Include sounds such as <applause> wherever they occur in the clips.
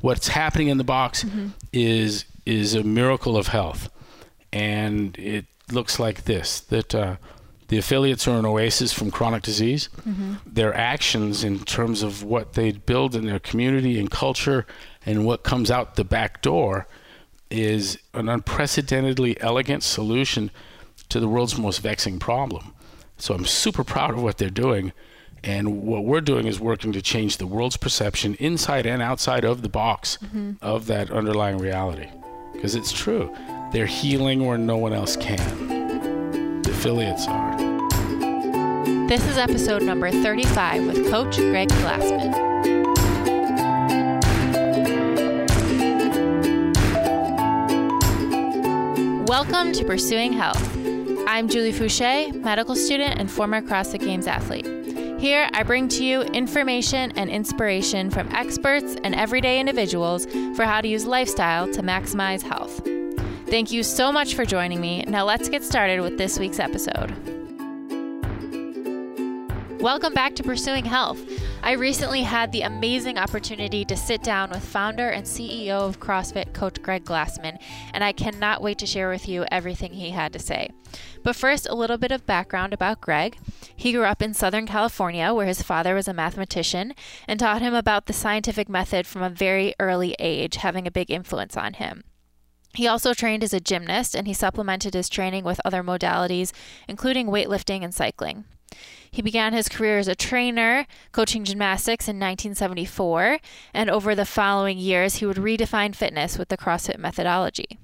what's happening in the box is is a miracle of health, and it looks like this: that uh, the affiliates are an oasis from chronic disease. Their actions, in terms of what they build in their community and culture, and what comes out the back door, is an unprecedentedly elegant solution to the world's most vexing problem. So I'm super proud of what they're doing. And what we're doing is working to change the world's perception inside and outside of the box mm-hmm. of that underlying reality. Because it's true. They're healing where no one else can. The affiliates are. This is episode number 35 with Coach Greg Glassman. Welcome to Pursuing Health. I'm Julie Foucher, medical student and former CrossFit Games athlete. Here, I bring to you information and inspiration from experts and everyday individuals for how to use lifestyle to maximize health. Thank you so much for joining me. Now, let's get started with this week's episode. Welcome back to Pursuing Health. I recently had the amazing opportunity to sit down with founder and CEO of CrossFit, Coach Greg Glassman, and I cannot wait to share with you everything he had to say. But first, a little bit of background about Greg. He grew up in Southern California, where his father was a mathematician and taught him about the scientific method from a very early age, having a big influence on him. He also trained as a gymnast and he supplemented his training with other modalities, including weightlifting and cycling. He began his career as a trainer, coaching gymnastics in 1974, and over the following years, he would redefine fitness with the CrossFit methodology.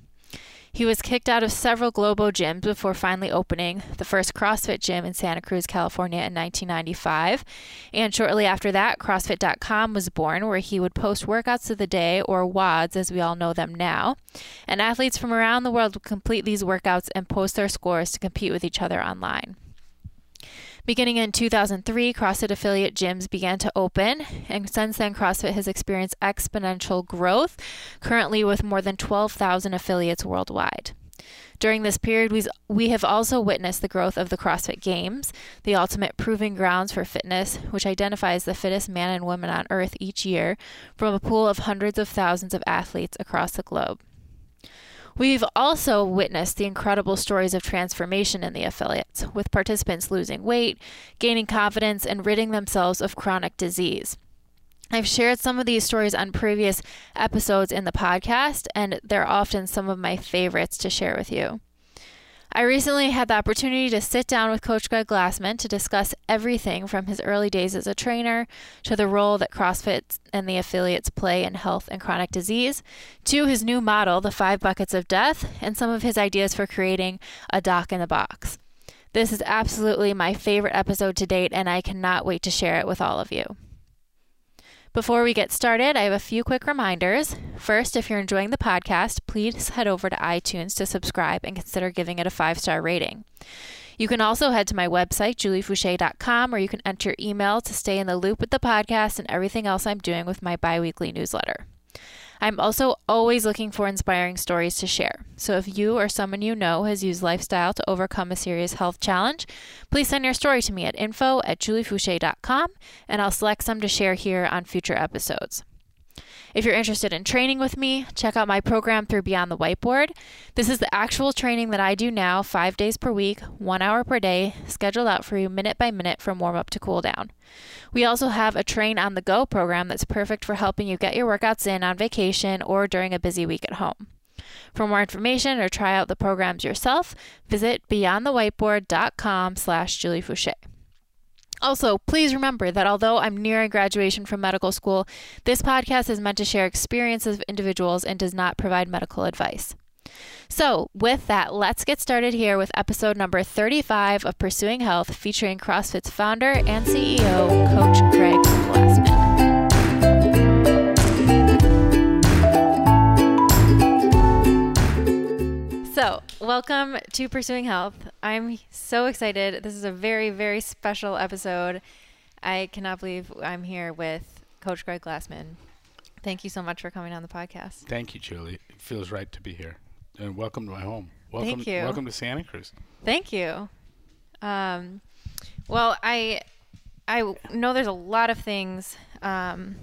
He was kicked out of several Globo gyms before finally opening the first CrossFit gym in Santa Cruz, California in 1995. And shortly after that, CrossFit.com was born, where he would post workouts of the day, or WODs as we all know them now. And athletes from around the world would complete these workouts and post their scores to compete with each other online. Beginning in 2003, CrossFit affiliate gyms began to open, and since then, CrossFit has experienced exponential growth, currently with more than 12,000 affiliates worldwide. During this period, we, we have also witnessed the growth of the CrossFit Games, the ultimate proving grounds for fitness, which identifies the fittest man and woman on earth each year from a pool of hundreds of thousands of athletes across the globe. We've also witnessed the incredible stories of transformation in the affiliates, with participants losing weight, gaining confidence, and ridding themselves of chronic disease. I've shared some of these stories on previous episodes in the podcast, and they're often some of my favorites to share with you. I recently had the opportunity to sit down with Coach Greg Glassman to discuss everything from his early days as a trainer to the role that CrossFit and the affiliates play in health and chronic disease, to his new model, the five buckets of death, and some of his ideas for creating a doc in the box. This is absolutely my favorite episode to date, and I cannot wait to share it with all of you. Before we get started, I have a few quick reminders. First, if you're enjoying the podcast, please head over to iTunes to subscribe and consider giving it a five star rating. You can also head to my website, juliefoucher.com, where you can enter your email to stay in the loop with the podcast and everything else I'm doing with my bi weekly newsletter. I'm also always looking for inspiring stories to share. So if you or someone you know has used lifestyle to overcome a serious health challenge, please send your story to me at info at juliefoucher.com and I'll select some to share here on future episodes. If you're interested in training with me, check out my program through Beyond the Whiteboard. This is the actual training that I do now, five days per week, one hour per day, scheduled out for you minute by minute from warm up to cool down. We also have a Train on the Go program that's perfect for helping you get your workouts in on vacation or during a busy week at home. For more information or try out the programs yourself, visit beyondthewhiteboard.com slash Julie Foucher. Also, please remember that although I'm nearing graduation from medical school, this podcast is meant to share experiences of individuals and does not provide medical advice. So, with that, let's get started here with episode number 35 of Pursuing Health featuring CrossFit's founder and CEO, Coach Greg welcome to Pursuing Health. I'm so excited. This is a very, very special episode. I cannot believe I'm here with Coach Greg Glassman. Thank you so much for coming on the podcast. Thank you, Julie. It feels right to be here. And welcome to my home. Welcome, Thank you. Welcome to Santa Cruz. Thank you. Um, well, I I know there's a lot of things um,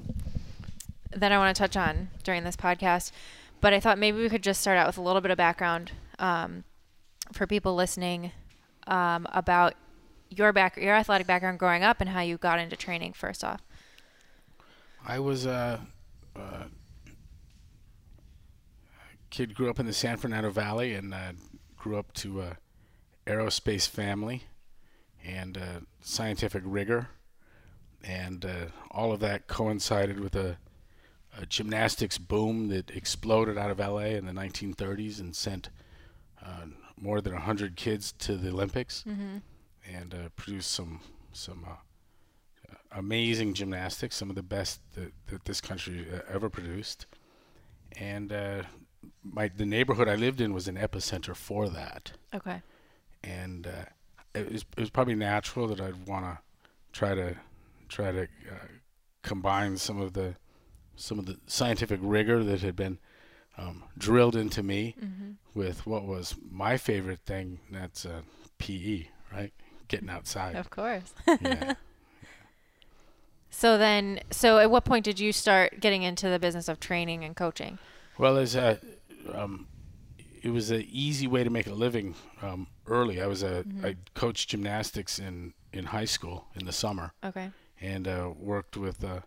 that I want to touch on during this podcast. But I thought maybe we could just start out with a little bit of background um, for people listening um, about your back, your athletic background growing up, and how you got into training. First off, I was a, a kid grew up in the San Fernando Valley and uh, grew up to a aerospace family and uh, scientific rigor, and uh, all of that coincided with a, a, gymnastics boom that exploded out of LA in the 1930s and sent uh, more than 100 kids to the Olympics mm-hmm. and uh, produced some some uh, amazing gymnastics, some of the best that, that this country ever produced, and my the neighborhood I lived in was an epicenter for that. Okay. And uh, it, was, it was probably natural that I'd want to try to try to uh, combine some of the some of the scientific rigor that had been um, drilled into me mm-hmm. with what was my favorite thing. That's uh, PE, right? Getting outside. Of course. yeah. <laughs> So then, so at what point did you start getting into the business of training and coaching? Well, as a, um, it was an easy way to make a living um, early. I was a mm-hmm. I coached gymnastics in in high school in the summer. Okay. And uh, worked with uh,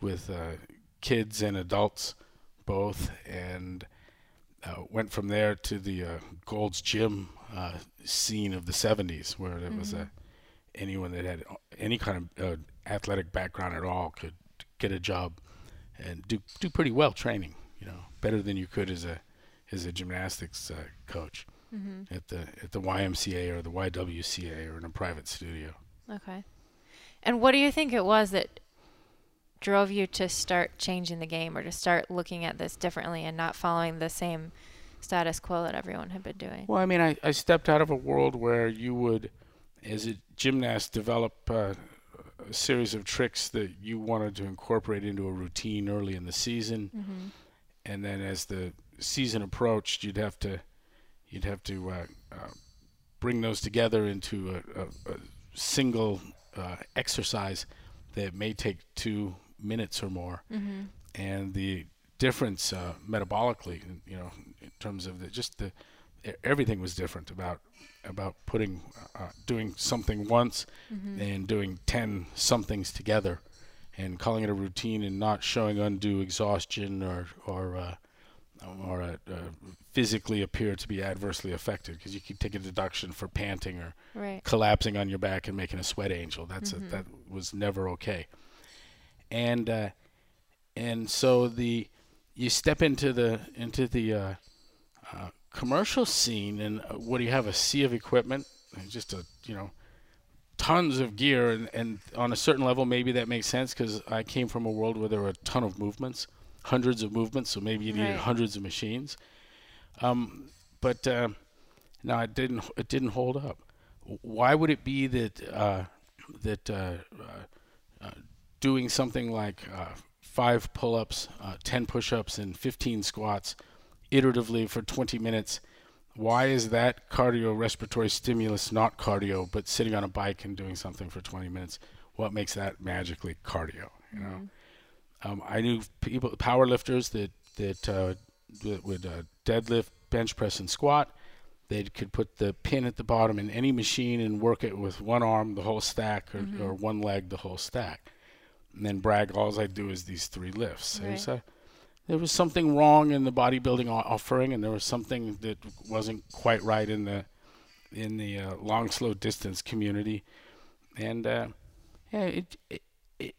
with uh, kids and adults both, and uh, went from there to the uh, Gold's Gym uh, scene of the '70s, where there mm-hmm. was a anyone that had any kind of athletic background at all could get a job and do do pretty well training you know, better than you could as a as a gymnastics uh, coach mm-hmm. at the at the YMCA or the YWCA or in a private studio. Okay. And what do you think it was that drove you to start changing the game or to start looking at this differently and not following the same status quo that everyone had been doing? Well, I mean, I, I stepped out of a world where you would, as a gymnast, develop uh, a series of tricks that you wanted to incorporate into a routine early in the season. Mm-hmm and then as the season approached, you'd have to you'd have to uh, uh, bring those together into a, a, a single uh, exercise that may take two minutes or more, mm-hmm. and the difference uh, metabolically, you know, in terms of the, just the everything was different about about putting uh, doing something once mm-hmm. and doing ten somethings together and calling it a routine and not showing undue exhaustion or or uh, or uh, uh, physically appear to be adversely affected because you could take a deduction for panting or right. collapsing on your back and making a sweat angel. That's mm-hmm. a, that was never okay. And uh, and so the you step into the into the uh, uh, commercial scene and what do you have a sea of equipment just a you know tons of gear, and, and on a certain level, maybe that makes sense because I came from a world where there were a ton of movements, hundreds of movements, so maybe you needed right. hundreds of machines. Um, but uh, no, it didn't. It didn't hold up. Why would it be that uh, that uh, uh, uh doing something like uh, five pull-ups, ten push-ups, and 15 squats iteratively for 20 minutes? why is that cardiorespiratory stimulus not cardio, but sitting on a bike and doing something for 20 minutes? What makes that magically cardio? You know, mm-hmm. um, I knew people, power lifters that that, uh, that would uh, deadlift, bench press, and squat. They could put the pin at the bottom in any machine and work it with one arm the whole stack, or, mm-hmm. or one leg the whole stack, and then brag. All I do is these three lifts. Right there was something wrong in the bodybuilding offering, and there was something that wasn't quite right in the in the uh, long slow distance community, and uh, yeah, it, it, it,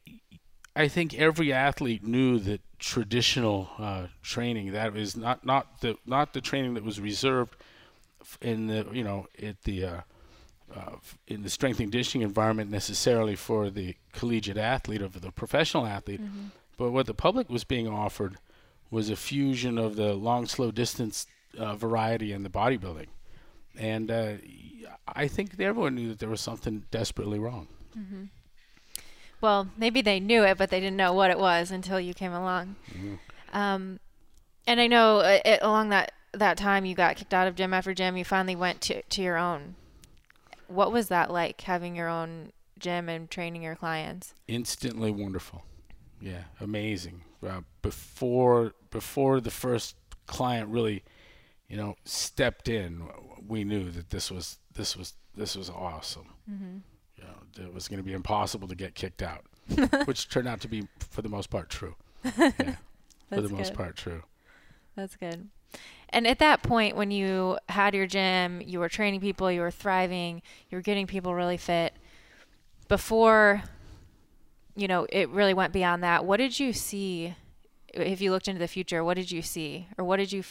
I think every athlete knew that traditional uh, training that was not not the not the training that was reserved in the you know at the uh, in the strength and conditioning environment necessarily for the collegiate athlete or the professional athlete, mm-hmm. but what the public was being offered was a fusion of the long, slow distance uh, variety and the bodybuilding. And uh, I think everyone knew that there was something desperately wrong. Mm-hmm. Well, maybe they knew it, but they didn't know what it was until you came along. Mm-hmm. Um, and I know uh, it, along that, that time you got kicked out of gym after gym. You finally went to, to your own. What was that like, having your own gym and training your clients? Instantly wonderful. Yeah, amazing uh, before before the first client really, you know, stepped in, we knew that this was this was this was awesome. Mm-hmm. You know, it was going to be impossible to get kicked out, <laughs> which turned out to be, for the most part, true. <laughs> Yeah, for the most part, true. That's good. And at that point, when you had your gym, you were training people, you were thriving, you were getting people really fit. Before, you know, it really went beyond that. What did you see? If you looked into the future, what did you see, or what did you,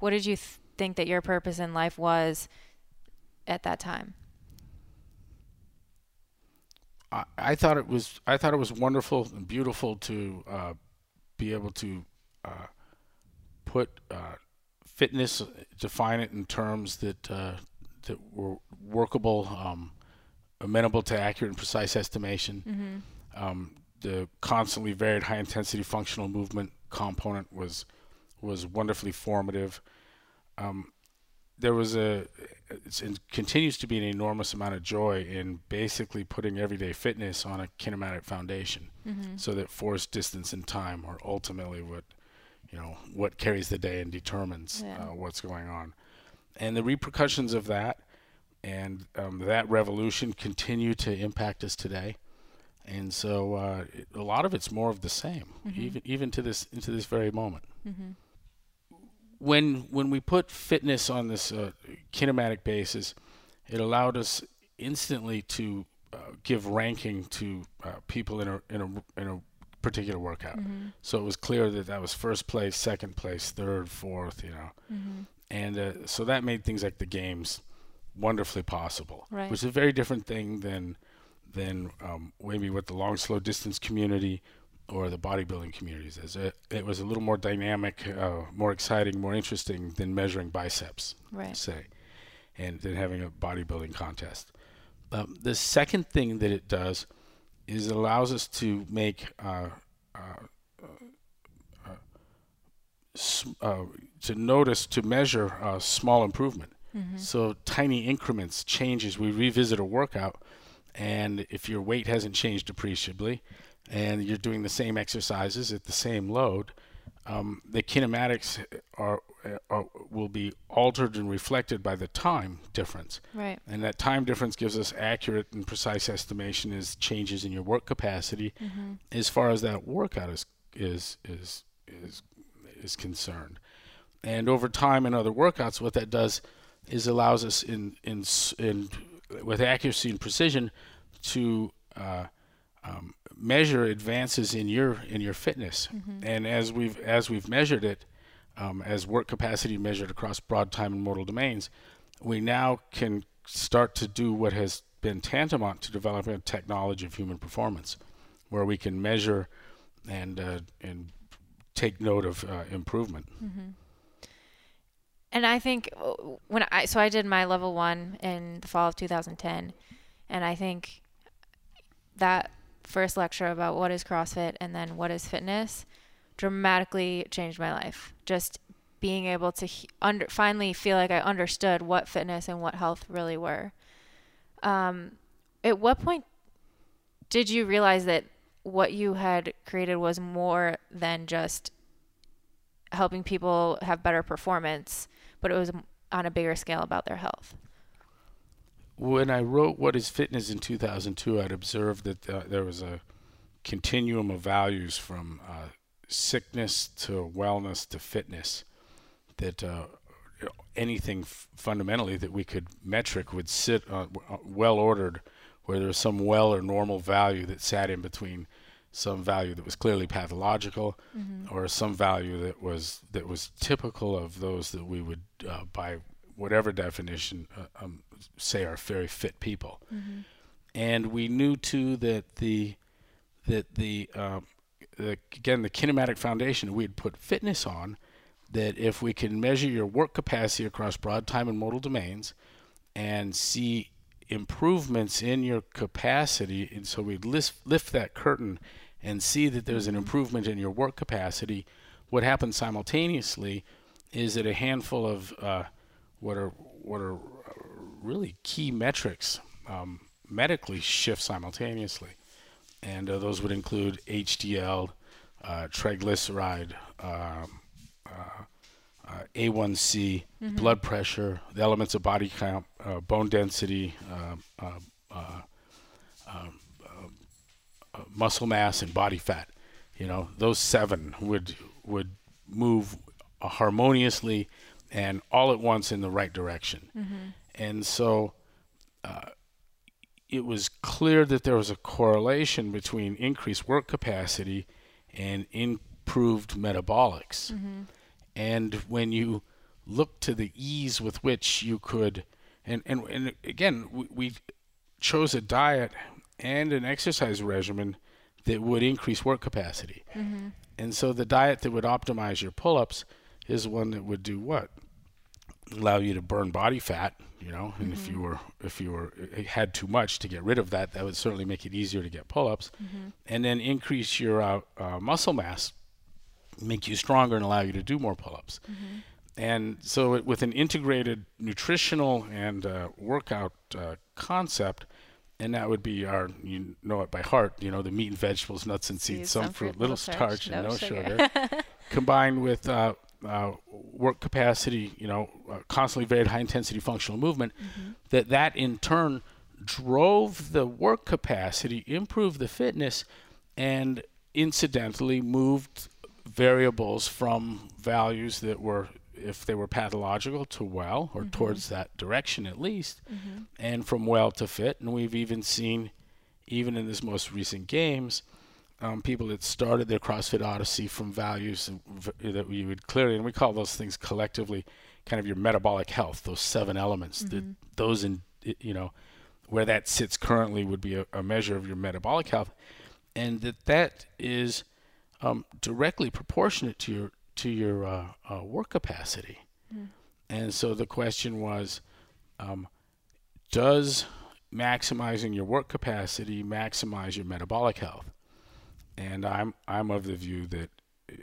what did you th- think that your purpose in life was at that time? I, I thought it was I thought it was wonderful and beautiful to uh, be able to uh, put uh, fitness, define it in terms that uh, that were workable, um, amenable to accurate and precise estimation. Mm-hmm. Um, the constantly varied high intensity functional movement component was was wonderfully formative. Um, there was a it continues to be an enormous amount of joy in basically putting everyday fitness on a kinematic foundation, mm-hmm. so that force, distance, and time are ultimately what you know what carries the day and determines yeah. uh, what's going on, and the repercussions of that and um, that revolution continue to impact us today. And so uh, it, a lot of it's more of the same, mm-hmm. even even to this into this very moment. Mm-hmm. When when we put fitness on this uh, kinematic basis, it allowed us instantly to uh, give ranking to uh, people in a in a in a particular workout. Mm-hmm. So it was clear that that was first place, second place, third, fourth, you know. Mm-hmm. And uh, so that made things like the games wonderfully possible, right. which is a very different thing than than um, maybe what the long, slow distance community or the bodybuilding communities is. It, it was a little more dynamic, uh, more exciting, more interesting than measuring biceps, right. say, and than having a bodybuilding contest. Um, the second thing that it does is it allows us to make uh, uh, uh, uh to notice to measure small improvement. Mm-hmm. So tiny increments, changes. We revisit a workout, and if your weight hasn't changed appreciably, and you're doing the same exercises at the same load, um, the kinematics are, are, will be altered and reflected by the time difference. Right. And that time difference gives us accurate and precise estimation as changes in your work capacity, mm-hmm. as far as that workout is is is is is concerned. And over time in other workouts, what that does is allows us in in in with accuracy and precision to uh, um, measure advances in your in your fitness. Mm-hmm. And as we've as we've measured it, um, as work capacity measured across broad time and modal domains, we now can start to do what has been tantamount to developing a technology of human performance, where we can measure and uh, and take note of uh, improvement. Mm-hmm. And I think uh, when I so I did my level one in the fall of 2010, and I think that first lecture about what is CrossFit and then what is fitness dramatically changed my life. Just being able to under finally feel like I understood what fitness and what health really were. Um, at what point did you realize that what you had created was more than just helping people have better performance, but it was on a bigger scale about their health? when I wrote What is Fitness in 2002, I'd observed that uh, there was a continuum of values from uh, sickness to wellness to fitness. That uh, anything f- fundamentally that we could metric would sit uh, well ordered, where there was some well or normal value that sat in between some value that was clearly pathological mm-hmm. or some value that was that was typical of those that we would uh, by whatever definition uh, um, say are very fit people. Mm-hmm. And we knew too that the that the, uh, the again the kinematic foundation we had put fitness on that if we can measure your work capacity across broad time and modal domains and see improvements in your capacity and so we lift, lift that curtain and see that there's an improvement in your work capacity what happens simultaneously is that a handful of uh, what are what are really key metrics um, medically shift simultaneously, and uh, those would include HDL, uh, triglyceride, um, uh, uh, A1C, blood pressure, the elements of body count, uh, bone density, um, uh, uh, um, uh, muscle mass, and body fat. You know, those seven would would move harmoniously and all at once in the right direction. And so uh, it was clear that there was a correlation between increased work capacity and improved metabolics. Mm-hmm. And when you look to the ease with which you could, and, and, and again, we, we chose a diet and an exercise regimen that would increase work capacity. Mm-hmm. And so the diet that would optimize your pull ups is one that would do what? Allow you to burn body fat, you know, and if you were if you were had too much to get rid of that, that would certainly make it easier to get pull ups. And then increase your uh, uh, muscle mass, make you stronger and allow you to do more pull ups. And so, it, with an integrated nutritional and uh, workout uh, concept, and that would be our, you know it by heart, you know, the meat and vegetables, nuts and seeds, some, fruit, little starch, and no sugar, combined with uh, work capacity, you know, uh, constantly varied high intensity functional movement, that that in turn drove the work capacity, improved the fitness, and incidentally moved variables from values that were if they were pathological to well or towards that direction at least and from well to fit. And we've even seen even in this most recent games um, people that started their CrossFit Odyssey from values that we would clearly, and we call those things collectively kind of your metabolic health, those seven elements, that those in, you know, where that sits currently would be a, a measure of your metabolic health, and that that is um, directly proportionate to your to your uh, uh, work capacity. And so the question was, um, does maximizing your work capacity maximize your metabolic health? And I'm I'm of the view that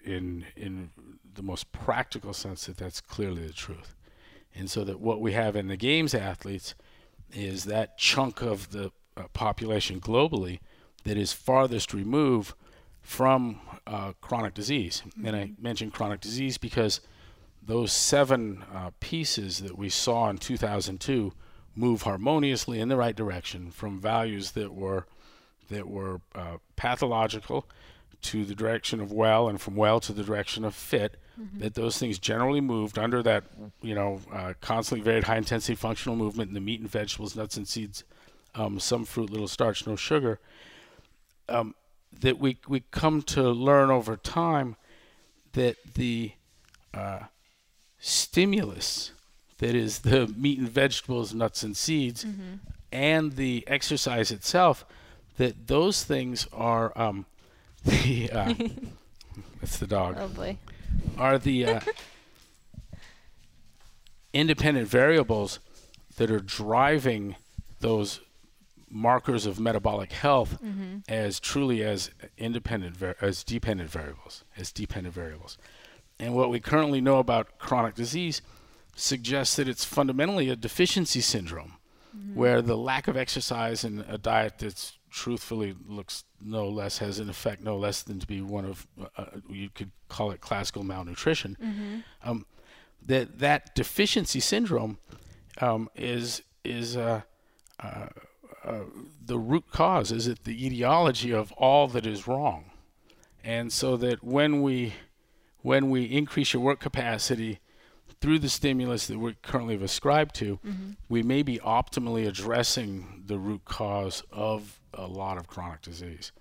in in the most practical sense that that's clearly the truth. And so that what we have in the games athletes is that chunk of the uh, population globally that is farthest removed from uh, chronic disease. And I mention chronic disease because those seven uh, pieces that we saw in 2002 move harmoniously in the right direction from values that were that were uh, pathological to the direction of well, and from well to the direction of fit. That those things generally moved under that, you know, uh, constantly varied high intensity functional movement in the meat and vegetables, nuts and seeds, um, some fruit, little starch, no sugar. Um, that we we come to learn over time that the uh, stimulus that is the meat and vegetables, nuts and seeds, and the exercise itself, that those things are um, <laughs> the uh, <laughs> that's the dog. Oh boy. are the uh, <laughs> independent variables that are driving those markers of metabolic health as truly as independent var- as dependent variables as dependent variables. And what we currently know about chronic disease suggests that it's fundamentally a deficiency syndrome where the lack of exercise and a diet that's truthfully looks no less has an effect no less than to be one of uh, you could call it classical malnutrition. Um, that that deficiency syndrome um, is is uh, uh, uh, the root cause is it the etiology of all that is wrong? And so that when we when we increase your work capacity through the stimulus that we currently have ascribed to, we may be optimally addressing the root cause of a lot of chronic disease,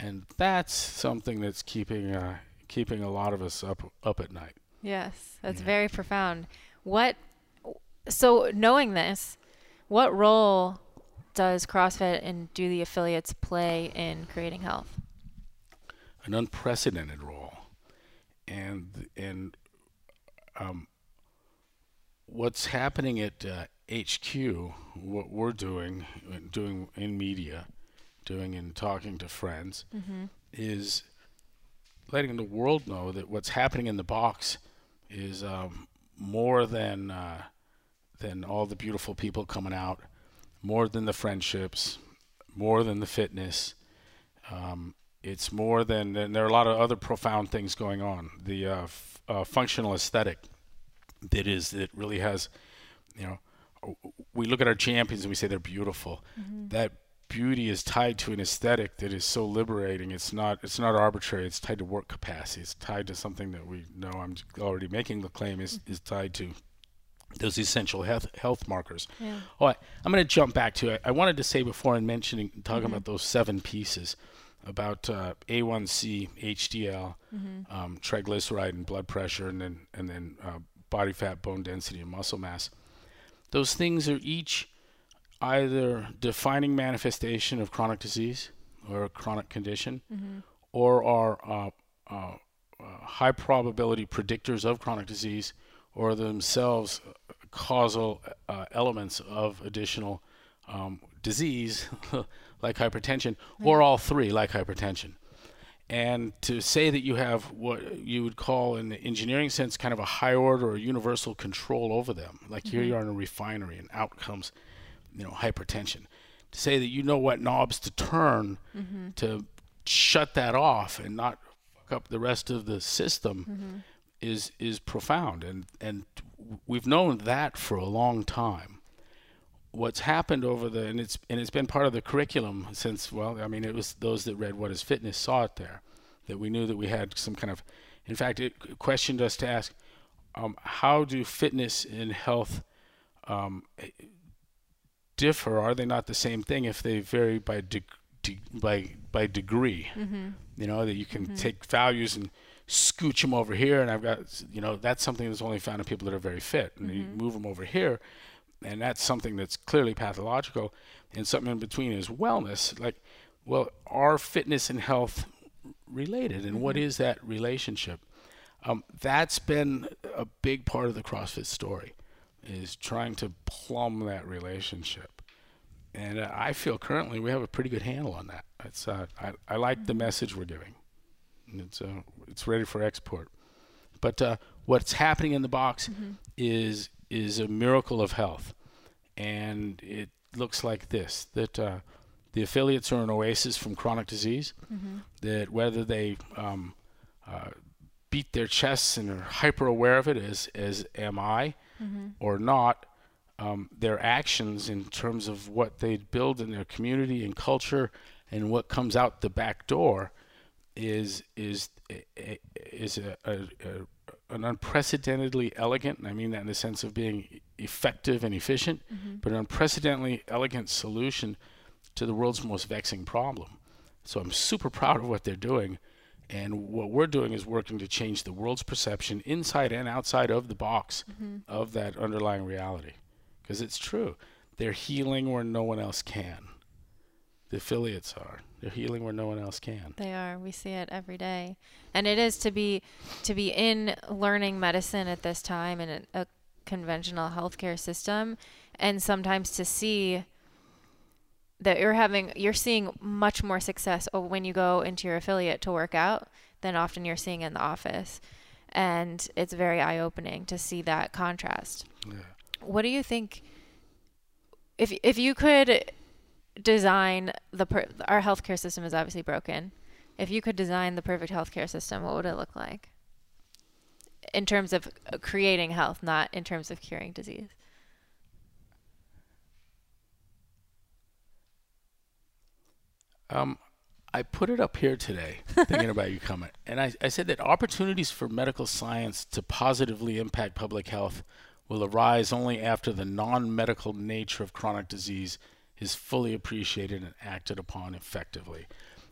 and that's something that's keeping uh, keeping a lot of us up up at night. Yes, that's Yeah. very profound. What so knowing this, what role does CrossFit and do the affiliates play in creating health? An unprecedented role, and and um, what's happening at uh, HQ, what we're doing, doing in media, doing and talking to friends, is letting the world know that what's happening in the box is um, more than uh, than all the beautiful people coming out, more than the friendships, more than the fitness. Um, it's more than, and there are a lot of other profound things going on. The uh, f- uh, functional aesthetic that is, that really has, you know, we look at our champions and we say they're beautiful. Mm-hmm. That beauty is tied to an aesthetic that is so liberating. It's not it's not arbitrary. It's tied to work capacity. It's tied to something that we know. I'm already making the claim is, is tied to those essential health health markers. Yeah. Oh, I, am going to jump back to it. I wanted to say before in mentioning talking mm-hmm. about those seven pieces about uh, A1C, HDL, mm-hmm. um, triglyceride, and blood pressure, and then and then uh, body fat, bone density, and muscle mass. Those things are each either defining manifestation of chronic disease or a chronic condition, mm-hmm. or are uh, uh, uh, high probability predictors of chronic disease, or themselves causal uh, elements of additional um, disease, <laughs> like hypertension, or all three, like hypertension. And to say that you have what you would call, in the engineering sense, kind of a high order or universal control over them, like mm-hmm. here you are in a refinery and out comes you know hypertension to say that you know what knobs to turn mm-hmm. to shut that off and not fuck up the rest of the system mm-hmm. is is profound and and we've known that for a long time what's happened over the and it's and it's been part of the curriculum since well I mean it was those that read what is fitness saw it there that we knew that we had some kind of in fact it questioned us to ask um, how do fitness and health um, differ? Are they not the same thing if they vary by de- de- by by degree? Mm-hmm. You know that you can mm-hmm. take values and scooch them over here, and I've got you know that's something that's only found in people that are very fit, and mm-hmm. you move them over here, and that's something that's clearly pathological, and something in between is wellness. Like, well, are fitness and health related, and what mm-hmm. is that relationship? Um, that's been a big part of the CrossFit story is trying to plumb that relationship. And uh, I feel currently we have a pretty good handle on that. It's uh, I, I like mm-hmm. the message we're giving. It's uh, it's ready for export. But uh, what's happening in the box mm-hmm. is is a miracle of health, and it looks like this: that uh, the affiliates are an oasis from chronic disease. Mm-hmm. That whether they um, uh, beat their chests and are hyper aware of it, as as am I, mm-hmm. or not, um, their actions in terms of what they build in their community and culture and what comes out the back door is is is a, a, a, an unprecedentedly elegant, and I mean that in the sense of being effective and efficient, mm-hmm. but an unprecedentedly elegant solution to the world's most vexing problem. So I'm super proud of what they're doing. And what we're doing is working to change the world's perception inside and outside of the box mm-hmm. of that underlying reality. Because it's true. They're healing where no one else can. The affiliates are. They're healing where no one else can. They are. We see it every day. And it is to be to be in learning medicine at this time in a, a conventional healthcare system and sometimes to see that you're having you're seeing much more success when you go into your affiliate to work out than often you're seeing in the office and it's very eye-opening to see that contrast yeah. what do you think if if you could design the per, our healthcare system is obviously broken. If you could design the perfect healthcare system what would it look like? In terms of creating health not in terms of curing disease. Um, I put it up here today, <laughs> thinking about you coming, and I, I said that opportunities for medical science to positively impact public health will arise only after the non-medical nature of chronic disease is fully appreciated and acted upon effectively.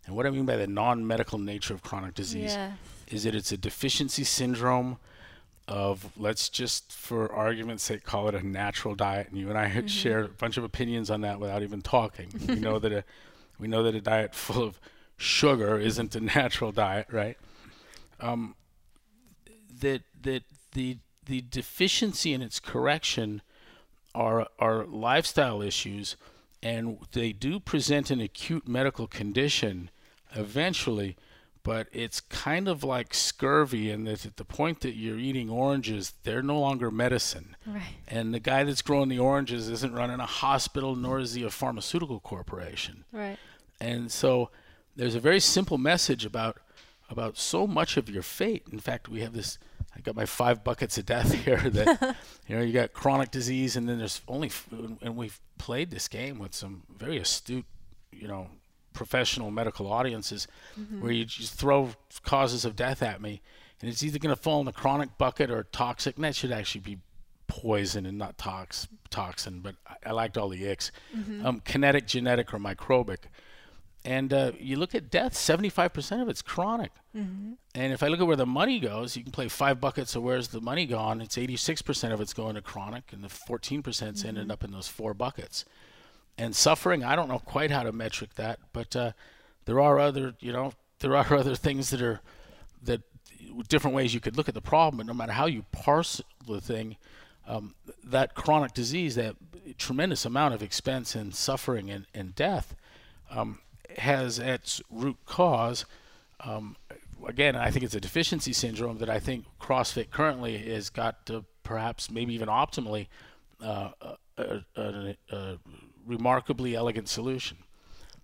And what I mean by the non-medical nature of chronic disease yes. is that it's a deficiency syndrome of let's just for argument's sake call it a natural diet and you and I mm-hmm. share a bunch of opinions on that without even talking. we <laughs> know that a we know that a diet full of sugar isn't a natural diet, right? Um, that that the the deficiency and its correction are are lifestyle issues, and they do present an acute medical condition eventually. But it's kind of like scurvy, and that at the point that you're eating oranges, they're no longer medicine. Right. And the guy that's growing the oranges isn't running a hospital, nor is he a pharmaceutical corporation. Right. And so there's a very simple message about about so much of your fate. In fact, we have this. I got my five buckets of death <laughs> here. That <laughs> you know, you got chronic disease, and then there's only, and we've played this game with some very astute, you know, professional medical audiences, mm-hmm. where you just throw causes of death at me, and it's either going to fall in the chronic bucket or toxic, and that should actually be poison and not tox toxin. But I, I liked all the icks. Mm-hmm. Um, kinetic, genetic, or microbic. And uh, you look at death, 75% of it's chronic. Mm-hmm. And if I look at where the money goes, you can play five buckets of where's the money gone. It's 86% of it's going to chronic, and the 14% mm-hmm. ended up in those four buckets. And suffering, I don't know quite how to metric that, but uh, there are other, you know, there are <laughs> other things that are that different ways you could look at the problem. But no matter how you parse the thing, um, that chronic disease, that tremendous amount of expense and suffering and, and death. Um, has its root cause. Um, again, I think it's a deficiency syndrome that I think CrossFit currently has got to perhaps maybe even optimally uh, a, a, a, remarkably elegant solution.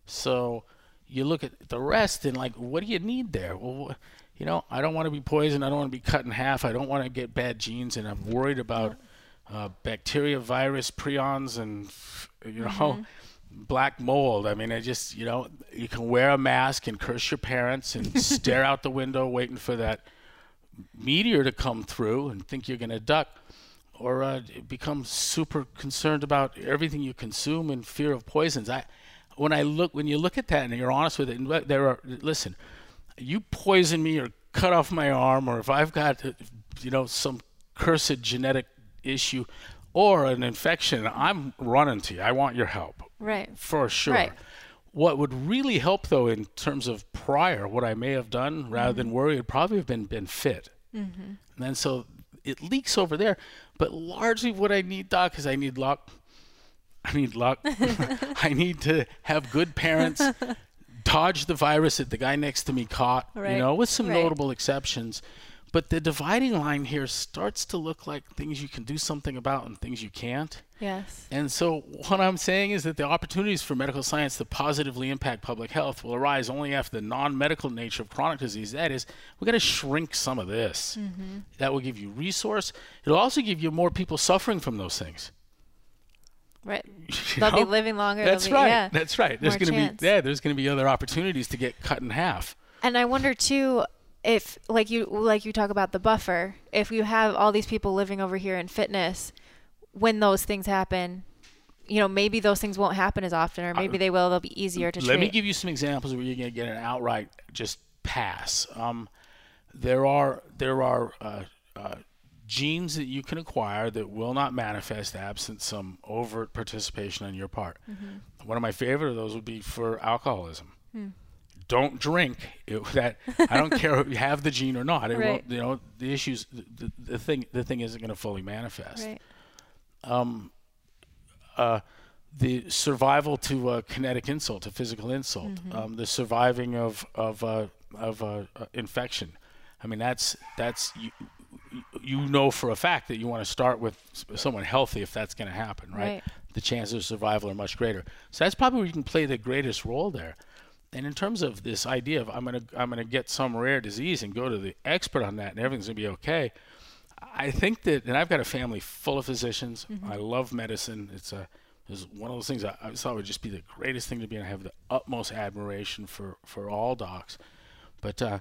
So you look at the rest and like, what do you need there? Well, you know, I don't want to be poisoned. I don't want to be cut in half. I don't want to get bad genes, and I'm worried about uh, bacteria, virus, prions, and you know. Mm-hmm black mold. I mean, I just, you know, you can wear a mask and curse your parents and <laughs> stare out the window waiting for that meteor to come through and think you're going to duck, or uh, become super concerned about everything you consume and fear of poisons. I, when I look, when you look at that and you're honest with it, there are, listen, you poison me or cut off my arm, or if I've got, you know, some cursed genetic issue or an infection, I'm running to you. I want your help. Right. For sure. Right. What would really help, though, in terms of prior, what I may have done rather mm-hmm. than worry, would probably have been been fit. Mm-hmm. And then so it leaks over there. But largely, what I need, Doc, is I need luck. I need luck. <laughs> I need to have good parents. <laughs> dodge the virus that the guy next to me caught. Right. You know, with some right. notable exceptions. But the dividing line here starts to look like things you can do something about and things you can't. Yes. And so what I'm saying is that the opportunities for medical science to positively impact public health will arise only after the non-medical nature of chronic disease. That is, we got to shrink some of this. Mm-hmm. That will give you resource. It'll also give you more people suffering from those things. Right. <laughs> You They'll know? be living longer. That's be, right. Yeah, That's right. There's going to be yeah. There's going to be other opportunities to get cut in half. And I wonder too if like you like you talk about the buffer if you have all these people living over here in fitness when those things happen you know maybe those things won't happen as often or maybe they will they'll be easier to let treat. me give you some examples where you're going to get an outright just pass um, there are there are uh, uh, genes that you can acquire that will not manifest absent some overt participation on your part mm-hmm. one of my favorite of those would be for alcoholism hmm don't drink. It, <laughs> that I don't care if you have the gene or not. It right. won't, you know, the issues, the, the thing, the thing isn't going to fully manifest. Right. Um, uh, the survival to uh, kinetic insult, to physical insult, mm-hmm. um, the surviving of of uh, of uh, uh, infection. I mean, that's that's you, you know for a fact that you want to start with someone healthy if that's going to happen, right? right? The chances of survival are much greater. So that's probably where you can play the greatest role there. And in terms of this idea of I'm gonna I'm gonna get some rare disease and go to the expert on that and everything's gonna be okay, I think that and I've got a family full of physicians. Mm-hmm. I love medicine. It's a it's one of those things I, I thought would just be the greatest thing to be, and I have the utmost admiration for for all docs. But uh,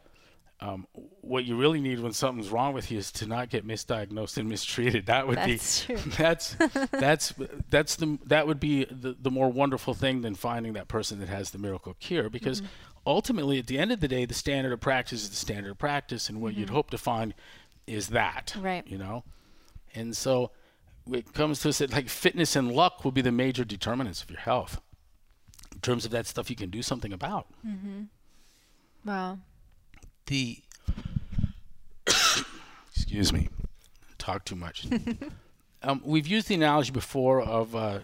um, what you really need when something's wrong with you is to not get misdiagnosed and mistreated. That would that's be true. <laughs> that's that's that's the that would be the, the more wonderful thing than finding that person that has the miracle cure because mm-hmm. ultimately at the end of the day the standard of practice is the standard of practice and what mm-hmm. you'd hope to find is that right you know and so it comes to us that like fitness and luck will be the major determinants of your health in terms of that stuff you can do something about mm-hmm. wow the <coughs> excuse me, talk too much. <laughs> um, we've used the analogy before of uh,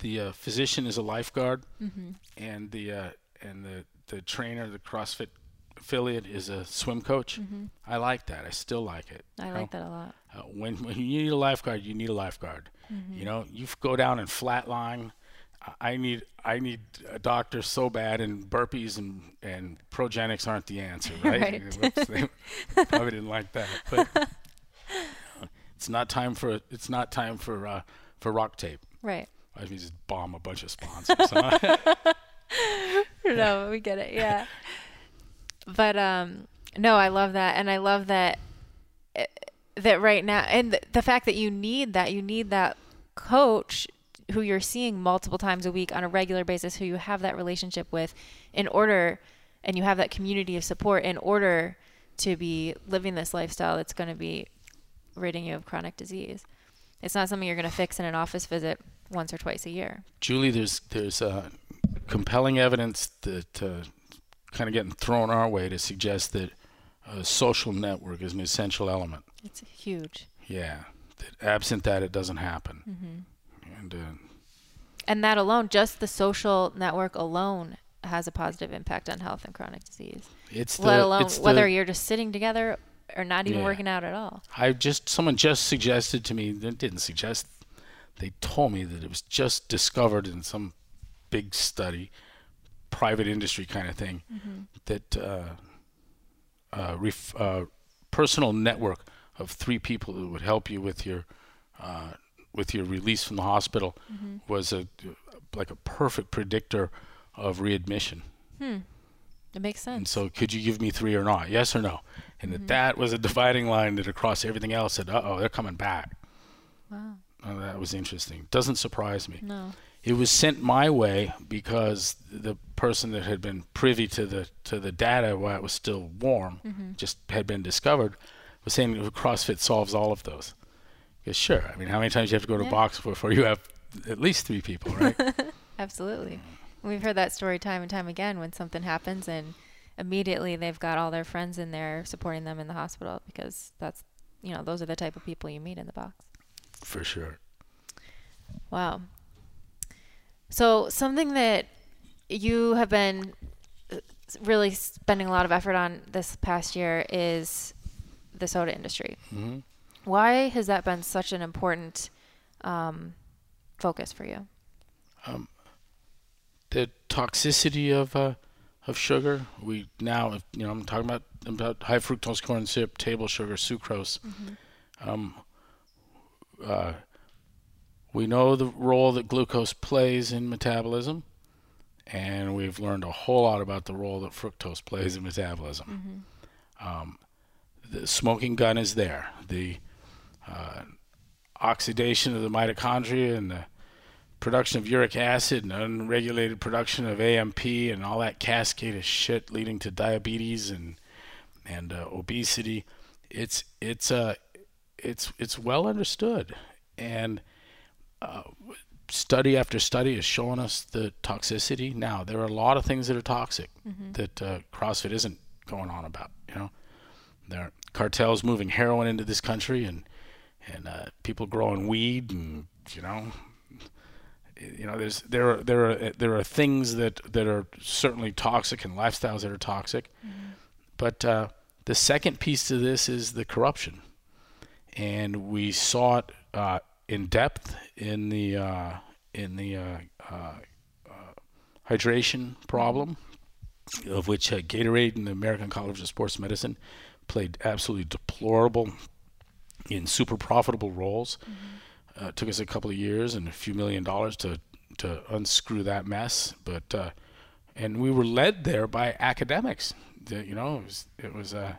the uh, physician is a lifeguard, mm-hmm. and the uh, and the the trainer, the CrossFit affiliate, is a swim coach. Mm-hmm. I like that. I still like it. I like that a lot. Uh, when when you need a lifeguard, you need a lifeguard. Mm-hmm. You know, you go down and flatline I need I need a doctor so bad, and burpees and and Progenex aren't the answer, <laughs> right? Right. <laughs> Probably didn't like that, but <laughs> it's not time for it's not time for uh, for rock tape. Right. I mean, just bomb a bunch of sponsors. no, we get it. Yeah. But um no, I love that and I love that eh, that right now and the, the fact that you need that you need that coach who you're seeing multiple times a week on a regular basis who you have that relationship with in order and you have that community of support in order to be living this lifestyle that's going to be ridding you of chronic disease. It's not something you're going to fix in an office visit once or twice a year. Julie, there's there's uh, compelling evidence that uh, kind of getting thrown our way to suggest that a social network is an essential element. It's huge. Yeah, that absent that, it doesn't happen. Mm-hmm. And uh, And that alone, just the social network alone, has a positive impact on health and chronic disease. it's the, Let alone it's the- whether you're just sitting together or not even Yeah. working out at all. I just someone just suggested to me. They didn't suggest. They told me that it was just discovered in some big study, private industry kind of thing, that uh, uh, ref, uh, personal network of three people that would help you with your uh, with your release from the hospital mm-hmm. was a like a perfect predictor of readmission. Hmm. It makes sense. And so, could you give me three or not? Yes or no? And that mm-hmm. that was a dividing line that across everything else said, "Uh oh, they're coming back." Wow. Oh, that was interesting. Doesn't surprise me. No. It was sent my way because the person that had been privy to the to the data while it was still warm, mm-hmm. just had been discovered, was saying CrossFit solves all of those. Because sure, I mean, how many times do you have to go to Yeah. a box before you have at least three people, right? <laughs> Absolutely. We've heard that story time and time again when something happens and immediately they've got all their friends in there supporting them in the hospital because that's, you know, those are the type of people you meet in the box. For sure. Wow. So something that you have been uh, really spending a lot of effort on this past year is the soda industry. hmm Why has that been such an important um, focus for you? the toxicity of uh, of sugar. We now, you know, I'm talking about about high fructose corn syrup, table sugar, sucrose. Um, uh, we know the role that glucose plays in metabolism, and we've learned a whole lot about the role that fructose plays in metabolism. Um, the smoking gun is there. The uh, oxidation of the mitochondria and the production of uric acid and unregulated production of AMP and all that cascade of shit leading to diabetes and and uh, obesity. It's it's uh it's it's well understood, and uh, study after study is showing us the toxicity. Now there are a lot of things that are toxic that uh, CrossFit isn't going on about. You know, there are cartels moving heroin into this country and and uh, people growing weed and you know you know there's there are there are there are things that that are certainly toxic and lifestyles that are toxic. But uh, the second piece to this is the corruption. And we saw it uh, in depth in the uh, in the uh, uh, uh, hydration problem of which uh, Gatorade and the American College of Sports Medicine played absolutely deplorable in super profitable roles. Uh, took us a couple of years and a few million dollars to to unscrew that mess, but uh, and we were led there by academics. The, you know, it was, it was uh,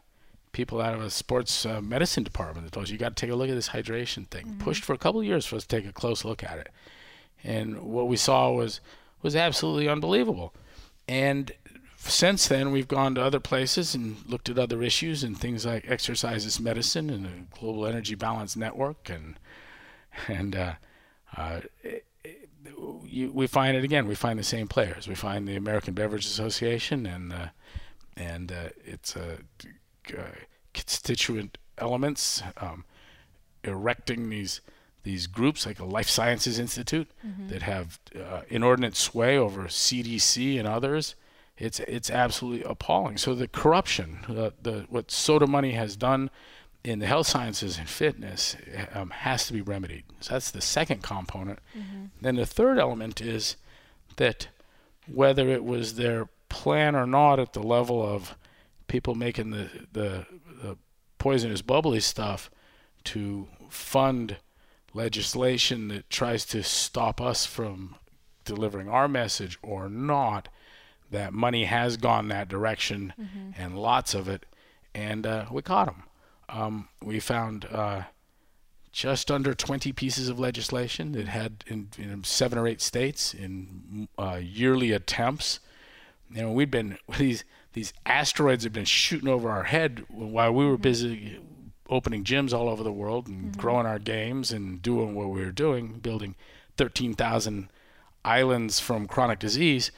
people out of a sports uh, medicine department that told us you got to take a look at this hydration thing. Pushed for a couple of years for us to take a close look at it, and what we saw was was absolutely unbelievable. And since then, we've gone to other places and looked at other issues and things like exercise as medicine and the global energy balance network and and uh, uh, it- it- you, we find it again. We find the same players. We find the American Beverage Association and uh, and uh, its uh, uh, constituent elements um, erecting these these groups like a Life Sciences Institute that have uh, inordinate sway over CDC and others. It's it's absolutely appalling. So the corruption, uh, the what soda money has done in the health sciences and fitness um, has to be remedied. So that's the second component. Then the third element is that whether it was their plan or not at the level of people making the, the, the poisonous bubbly stuff to fund legislation that tries to stop us from delivering our message or not, that money has gone that direction mm-hmm. and lots of it, and uh, we caught them. Um, we found uh, just under 20 pieces of legislation that had in, in seven or eight states in uh, yearly attempts. You know, we'd been <laughs> these these asteroids have been shooting over our head while we were mm-hmm. busy opening gyms all over the world and mm-hmm. growing our games and doing what we were doing, building 13,000 islands from chronic disease.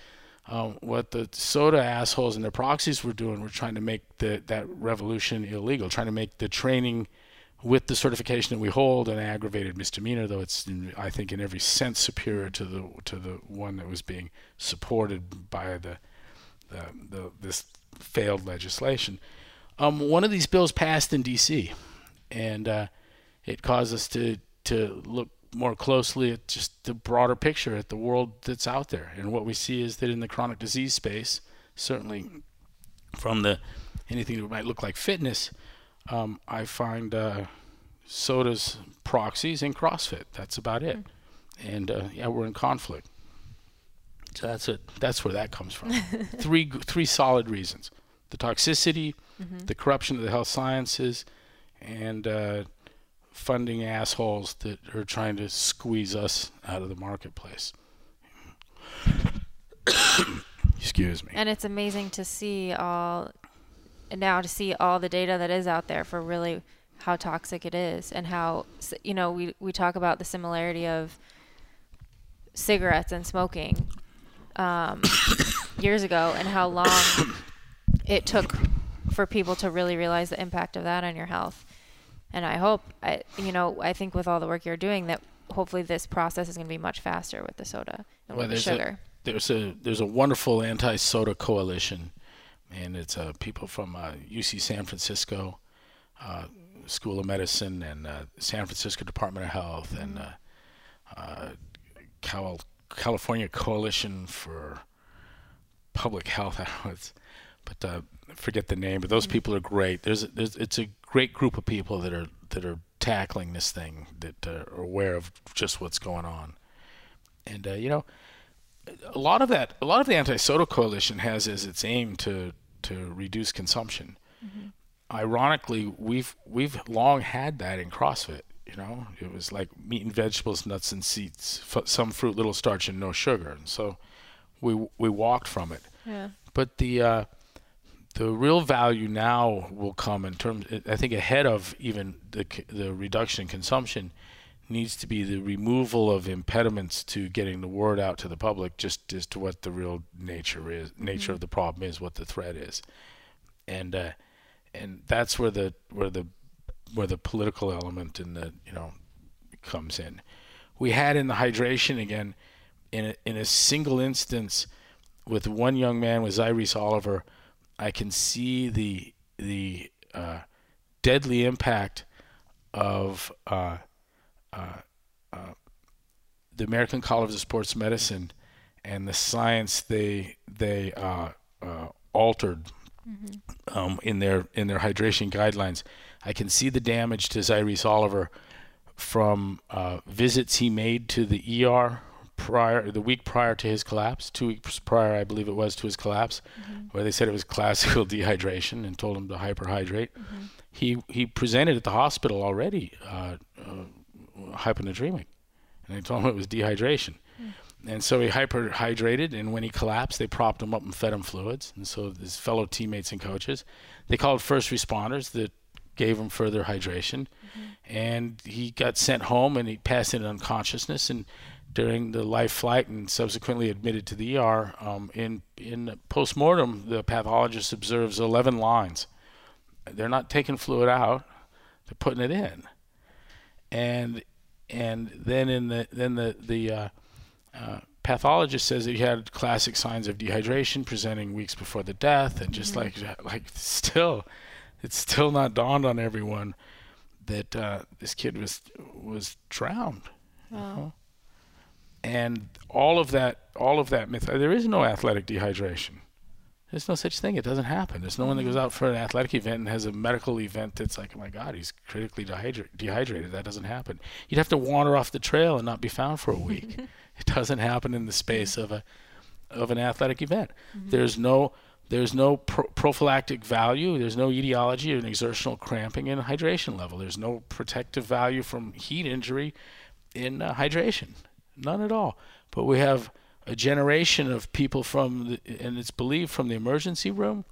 Um, what the soda assholes and their proxies were doing were trying to make the, that revolution illegal, trying to make the training with the certification that we hold an aggravated misdemeanor, though it's I think in every sense superior to the to the one that was being supported by the the, the this failed legislation. Um, one of these bills passed in D.C. and uh, it caused us to to look more closely at just the broader picture at the world that's out there. And what we see is that in the chronic disease space, certainly from the anything that might look like fitness, um, I find uh, sodas proxies in CrossFit. That's about it. And uh, yeah, we're in conflict. So that's it. That's where that comes from. <laughs> three three solid reasons: the toxicity, mm-hmm. the corruption of the health sciences, and uh, funding assholes that are trying to squeeze us out of the marketplace. Excuse me. And it's amazing to see all now to see all the data that is out there for really how toxic it is and how you know we we talk about the similarity of cigarettes and smoking um, <coughs> years ago and how long <coughs> it took for people to really realize the impact of that on your health and I hope, I, you know, I think with all the work you're doing that hopefully this process is going to be much faster with the soda and well, with the sugar. A, there's a there's a wonderful anti-soda coalition, and it's uh, people from uh, UC San Francisco, uh, School of Medicine, and uh, San Francisco Department of Health, and mm-hmm. uh, uh, Cal- California Coalition for Public Health. <laughs> it's, but uh, forget the name. But those mm-hmm. people are great. There's, there's it's a great group of people that are that are tackling this thing that uh, are aware of just what's going on. And uh, you know, a lot of that, a lot of the anti-soda coalition has as its aim to to reduce consumption. Mm-hmm. Ironically, we've we've long had that in CrossFit. You know, it was like meat and vegetables, nuts and seeds, f- some fruit, little starch, and no sugar. And so we we walked from it. Yeah. But the uh, the real value now will come in terms. I think ahead of even the the reduction in consumption needs to be the removal of impediments to getting the word out to the public, just as to what the real nature is, nature mm-hmm. of the problem is, what the threat is, and uh, and that's where the where the where the political element in the you know comes in. We had in the hydration again, in a, in a single instance, with one young man with Zyrees Oliver I can see the the uh, deadly impact of uh, uh, uh, the American College of Sports Medicine and the science they they uh, uh, altered mm-hmm. um, in their in their hydration guidelines. I can see the damage to Zyrees Oliver from visits he made to the ER prior, the week prior to his collapse, two weeks prior, I believe it was, to his collapse, mm-hmm. where they said it was classical <laughs> dehydration and told him to hyperhydrate. Mm-hmm. He he presented at the hospital already uh, uh, hyponatremic, and they told him it was dehydration. Mm. And so he hyperhydrated, and when he collapsed, they propped him up and fed him fluids. And so his fellow teammates and coaches, they called first responders that gave him further hydration, mm-hmm. and he got sent home and he passed into unconsciousness. And during the life flight and subsequently admitted to the ER. Um, in in postmortem, the pathologist observes 11 lines. They're not taking fluid out; they're putting it in. And and then in the then the the uh, uh, pathologist says that he had classic signs of dehydration presenting weeks before the death, and just mm-hmm. like <laughs> like still, it's still not dawned on everyone that uh, this kid was was drowned. Wow. You know? And all of that, all of that myth. There is no athletic dehydration. There's no such thing. It doesn't happen. There's no one that goes out for an athletic event and has a medical event that's like, oh my God, he's critically dehydra- dehydrated. That doesn't happen. You'd have to wander off the trail and not be found for a week. <laughs> it doesn't happen in the space of a of an athletic event. There's no there's no pro- prophylactic value. There's no etiology or an exertional cramping in hydration level. There's no protective value from heat injury in uh, hydration. None at all. But we have a generation of people from, the, and it's believed from the emergency room,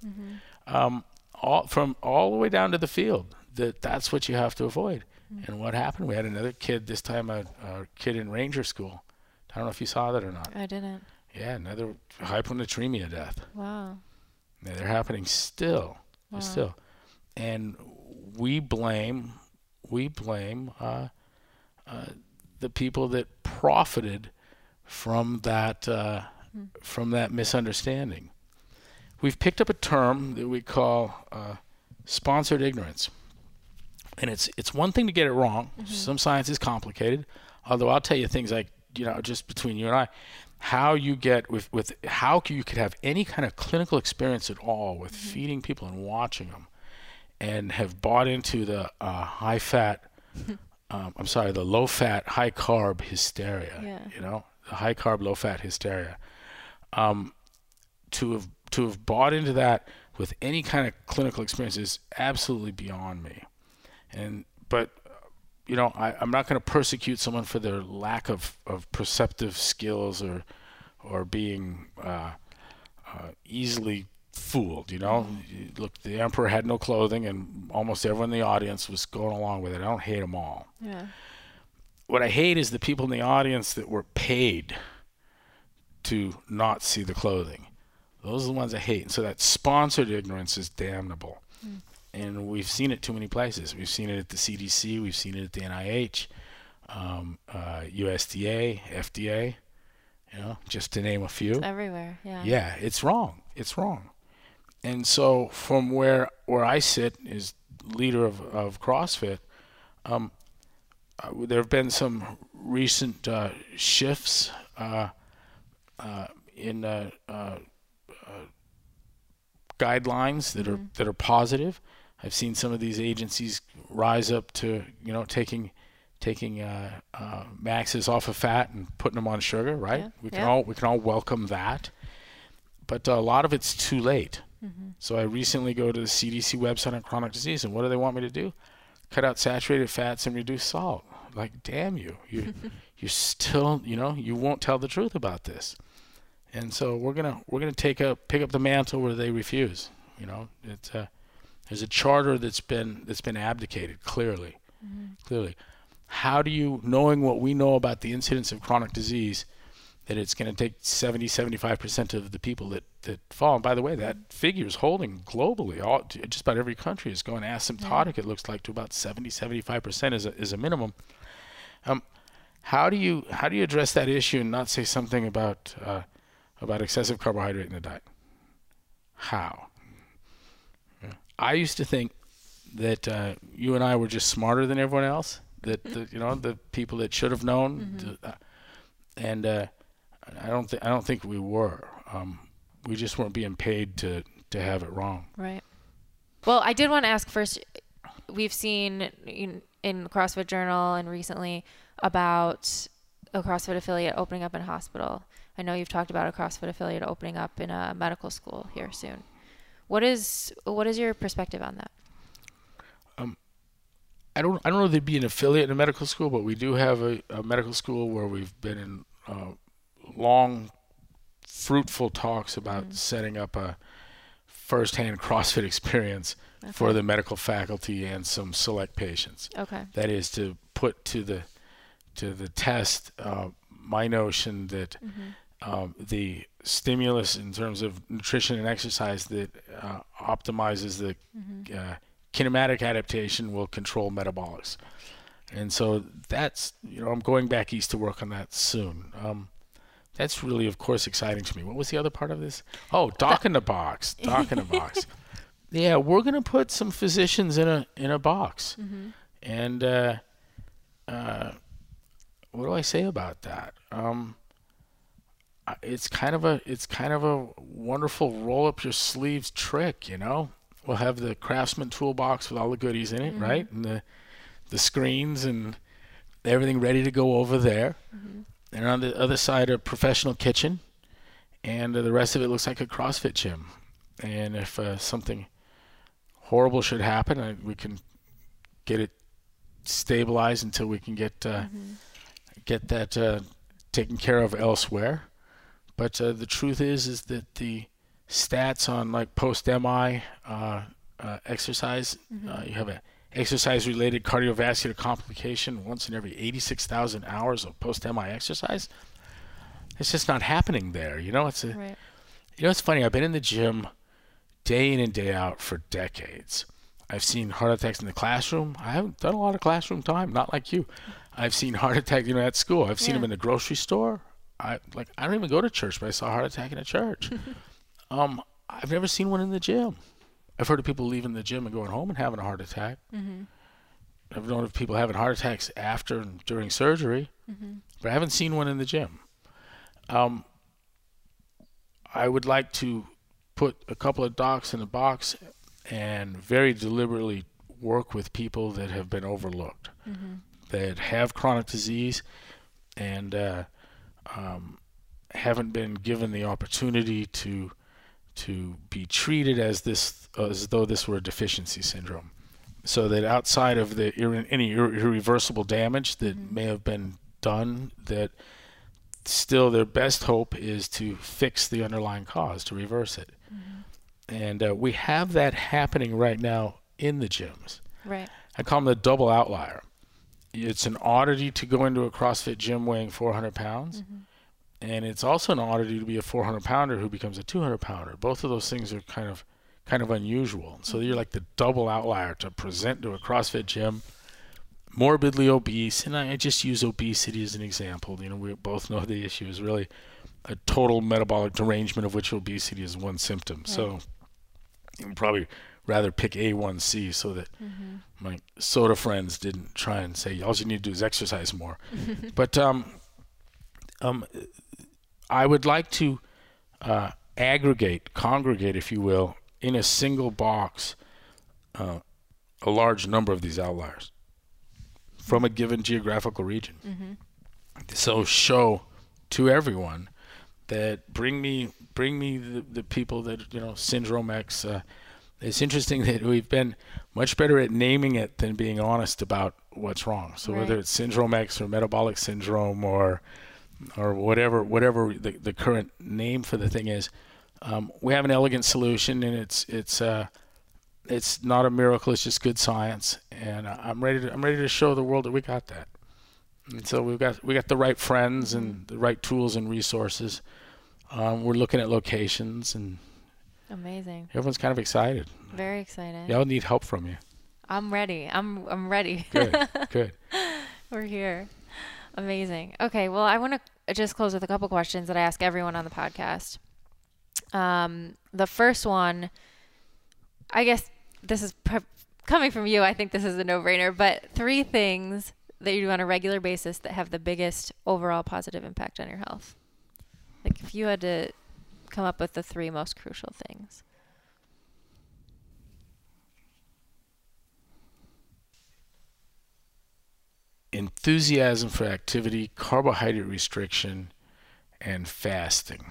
um, all from all the way down to the field, that that's what you have to avoid. And what happened? We had another kid this time, a, a kid in Ranger School. I don't know if you saw that or not. I didn't. Yeah, another hyponatremia death. Wow. Yeah, they're happening still, Wow. still, and we blame we blame uh, uh, the people that profited from that uh, from that misunderstanding. We've picked up a term that we call uh, sponsored ignorance, and it's it's one thing to get it wrong. Some science is complicated, although I'll tell you things like you know just between you and I, how you get with with how you could have any kind of clinical experience at all with feeding people and watching them, and have bought into the uh, high fat. <laughs> um, I'm sorry, the low fat, high carb hysteria. Yeah. You know, the high carb, low fat hysteria. Um, to have to have bought into that with any kind of clinical experience is absolutely beyond me. And but you know, I, I'm not going to persecute someone for their lack of, of perceptive skills or or being uh, uh, easily fooled. You know, look, the emperor had no clothing, and almost everyone in the audience was going along with it. I don't hate them all. Yeah. What I hate is the people in the audience that were paid to not see the clothing. Those are the ones I hate. And so that sponsored ignorance is damnable. And we've seen it too many places. We've seen it at the CDC, we've seen it at the NIH, um, uh, USDA, FDA, you know, just to name a few. It's everywhere. Yeah. Yeah, it's wrong. It's wrong. And so from where where I sit as leader of, of CrossFit, um, uh, there have been some recent uh, shifts uh, uh, in uh, uh, uh, guidelines that are that are positive. I've seen some of these agencies rise up to you know taking taking uh, uh, maxes off of fat and putting them on sugar. Right? Yeah, We can yeah. all we can all welcome that, but a lot of it's too late. Mm-hmm. So I recently go to the CDC website on chronic disease, and what do they want me to do? Cut out saturated fats and reduce salt. Like, damn you, you, <laughs> you still, you know, you won't tell the truth about this. And so we're gonna we're gonna take up pick up the mantle where they refuse. You know, it's uh, there's a charter that's been that's been abdicated clearly, clearly. How do you, knowing what we know about the incidence of chronic disease, that it's going to take 70, 75% of the people that, that fall. And by the way, that figure is holding globally. All, just about every country is going asymptotic, it looks like, to about 70, 75% is a, is a minimum. Um, how do you how do you address that issue and not say something about uh, about excessive carbohydrate in the diet? How? Yeah. I used to think that uh, you and I were just smarter than everyone else. That the, you know the people that should have known, the- uh, and uh, I don't think I don't think we were. Um, we just weren't being paid to to have it wrong. Right. Well, I did want to ask first. We've seen in, in CrossFit Journal and recently about a CrossFit affiliate opening up in a hospital. I know you've talked about a CrossFit affiliate opening up in a medical school here soon. What is what is your perspective on that? I don't I don't know if there'd be an affiliate in a medical school, but we do have a, a medical school where we've been in uh, long, fruitful talks about setting up a firsthand <laughs> CrossFit experience for the medical faculty and some select patients. Okay. That is to put to the to the test uh, my notion that um, the stimulus in terms of nutrition and exercise that uh, optimizes the uh, kinematic adaptation will control metabolics. And so that's you know I'm going back east to work on that soon. Um, that's really, of course, exciting to me. What was the other part of this? Oh, doc in the box. Doc in the box. <laughs> Yeah, we're gonna put some physicians in a in a box, and uh, uh, what do I say about that? Um, it's kind of a it's kind of a wonderful roll up your sleeves trick, you know. We'll have the craftsman toolbox with all the goodies in it, Mm-hmm. right? And the the screens and everything ready to go over there. Mm-hmm. And on the other side, a professional kitchen, and the rest of it looks like a CrossFit gym. And if uh, something horrible should happen, uh, we can get it stabilized until we can get uh, get that uh, taken care of elsewhere. But uh, the truth is, is that the stats on like post MI uh, uh, exercise, uh, you have a exercise-related cardiovascular complication once in every 86,000 hours of post MI exercise. It's just not happening there. You know, it's a Right. you know, it's funny. I've been in the gym day in and day out for decades. I've seen heart attacks in the classroom. I haven't done a lot of classroom time, not like you. I've seen heart attack, you know, at school. I've seen Yeah. them in the grocery store. I like. I don't even go to church, but I saw a heart attack in a church. <laughs> um, I've never seen one in the gym. I've heard of people leaving the gym and going home and having a heart attack. Mm-hmm. I've known of people having heart attacks after and during surgery, Mm-hmm. but I haven't seen one in the gym. Um, I would like to put a couple of docs in a box and very deliberately work with people that have been overlooked, Mm-hmm. that have chronic disease, and uh, um, haven't been given the opportunity to to be treated as this as though this were a deficiency syndrome. So that outside of the any irre- irreversible damage that mm-hmm. may have been done that still their best hope is to fix the underlying cause to reverse it. Mm-hmm. And uh, we have that happening right now in the gyms. Right. i call them the double outlier. It's an oddity to go into a crossfit gym weighing 400 pounds mm-hmm. And it's also an oddity to be a 400 pounder who becomes a 200 pounder. Both of those things are kind of kind of unusual. So you're like the double outlier to present to a crossfit gym morbidly obese and i I just use obesity as an example. You know we both know the issue is really a total metabolic derangement of which obesity is one symptom. So you would probably rather pick a1c so that my soda friends didn't try and say all you need to do is exercise more. <laughs> But um um I would like to uh, aggregate, congregate, if you will, in a single box, uh, a large number of these outliers from a given geographical region. So show to everyone that bring me bring me the, the people that you know syndrome X. Uh, it's interesting <laughs> that we've been much better at naming it than being honest about what's wrong. So whether it's syndrome X or metabolic syndrome or or whatever whatever the, the current name for the thing is, um, we have an elegant solution, and it's it's uh, it's not a miracle. It's just good science, and uh, I'm ready to I'm ready to show the world that we got that. And so we've got we got the right friends and the right tools and resources. Um, we're looking at locations, and Amazing. everyone's kind of excited. Very excited. Yeah, I'll need help from you. I'm ready. I'm I'm ready. Good, good. <laughs> We're here. Amazing. Okay, well, I want to just close with a couple questions that I ask everyone on the podcast. Um, the first one, I guess this is pr- coming from you. I think this is a no-brainer, but three things that you do on a regular basis that have the biggest overall positive impact on your health. Like if you had to come up with the three most crucial things. Enthusiasm for activity, carbohydrate restriction, and fasting.